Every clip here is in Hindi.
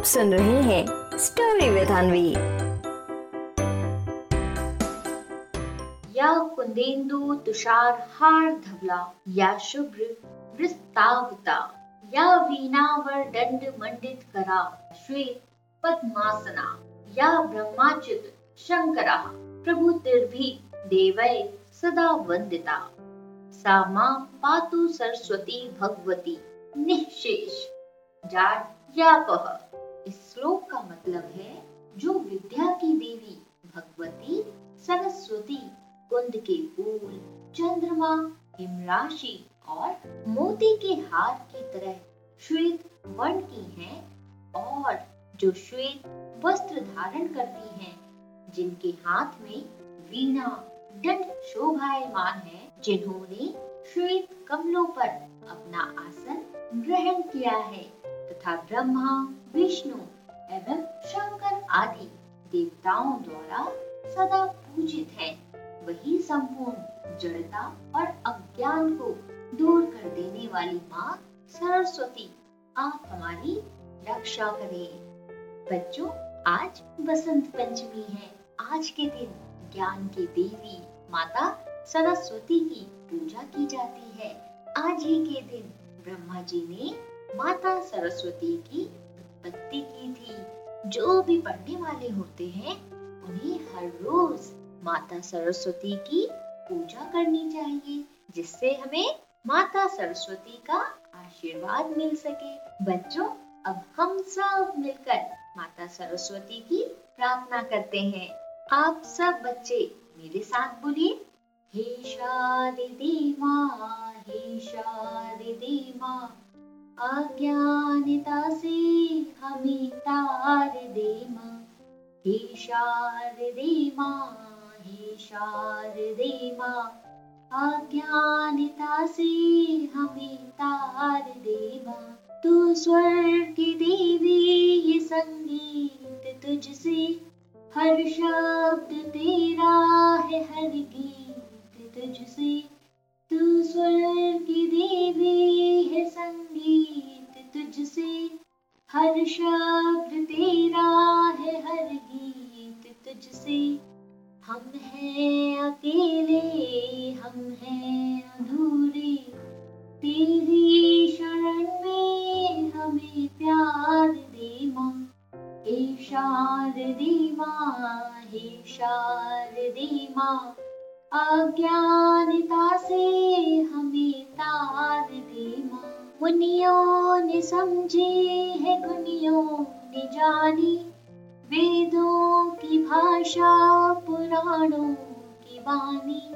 आप सुन रहे हैं स्टोरी विद अनवी या कुंदेन्दु तुषार, हार, धवला, या शुभ्र, वृस्तावता, या वीणावर, दंड मंडित करा श्वेत पद्मासना, या ब्रह्माचित शंकरा, प्रभु तिर्भि देवय सदा वंदिता। सा माँ पातु सरस्वती भगवती, निशेष जाड्यापह इस श्लोक का मतलब है, जो विद्या की देवी, भगवती, सरस्वती, कुंद के फूल, चंद्रमा, हिमराशि और मोती के हार की तरह श्वेत वर्ण की हैं और जो श्वेत वस्त्र धारण करती हैं, जिनके हाथ में वीणा, दंड शोभायमान है, जिन्होंने श्वेत कमलों पर अपना आसन ग्रहण किया है तथा ब्रह्मा विष्णु एवं शंकर आदि देवताओं द्वारा सदा पूजित है। वही संपूर्ण जड़ता और अज्ञान को दूर कर देने वाली माँ सरस्वती, आप हमारी रक्षा करें। बच्चों, आज बसंत पंचमी है। आज के दिन ज्ञान की देवी माता सरस्वती की पूजा की जाती है। आज ही के दिन ब्रह्मा जी ने माता सरस्वती की उत्पत्ति की थी। जो भी पढ़ने वाले होते हैं, उन्हें हर रोज माता सरस्वती की पूजा करनी चाहिए, जिससे हमें माता सरस्वती का आशीर्वाद मिल सके। बच्चों, अब हम सब मिलकर माता सरस्वती की प्रार्थना करते हैं। आप सब बच्चे, मेरे साथ बोलिए, हे शारदे माँ हे शारदे माँ अज्ञानता से हमें तार दे माँ। हे शारदे माँ, हे शारदे माँ। अज्ञानता से हमें तार दे माँ। तू स्वर्ग की देवी, ये संगीत तुझसे। हर शब्द तेरा है, हर गीत तुझसे। तू स्वर की देवी हर शब्द तेरा है, हर गीत तुझसे। हम हैं अकेले, हम हैं अधूरे। तेरी शरण में हमें प्यार दे माँ। हे शारदे माँ, हे शारदे माँ। अज्ञानता से हमें तार दे माँ। मुनियों ने समझे है, गुनियों ने जानी। वेदों की भाषा, पुराणों की वाणी।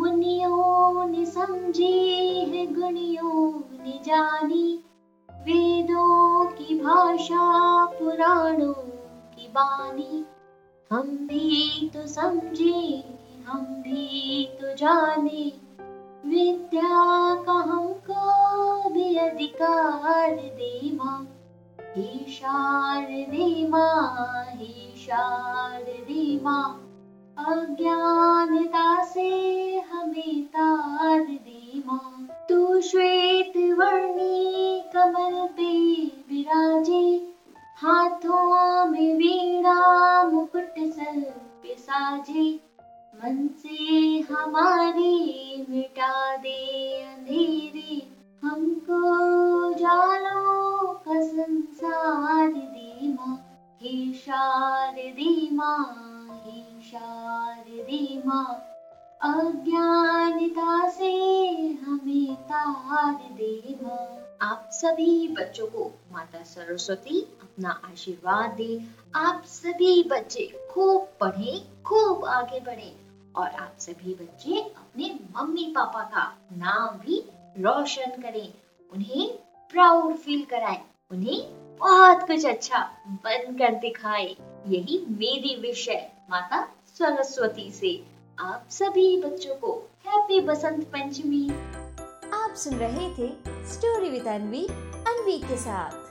मुनियों ने समझे है, गुनियों ने जानी। वेदों की भाषा, पुराणों की बानी हम भी तो समझे, हम भी तो जाने। विद्या का हमको भी अधिकार दे माँ हे शारदे माँ हे शारदे अज्ञानता से हमें तार दे तू श्वेत वर्णी कमल पे विराजे, हाथों में वीणा मुकुट पे साजे मन से हमारी मिटा संसार दे माँ हे शारदे हे शारदे अज्ञानता से हमें तार दे आप सभी बच्चों को माता सरस्वती, अपना आशीर्वाद दे। आप सभी बच्चे खूब पढ़े, खूब आगे बढ़े। और आप सभी बच्चे अपने मम्मी पापा का नाम भी रोशन करें। उन्हें प्राउड फील कराएँ। उन्हें बहुत कुछ अच्छा बनकर दिखाए। यही मेरी विश है, माता सरस्वती से। आप सभी बच्चों को हैप्पी बसंत पंचमी। आप सुन रहे थे स्टोरी विद अनवी अनवी के साथ।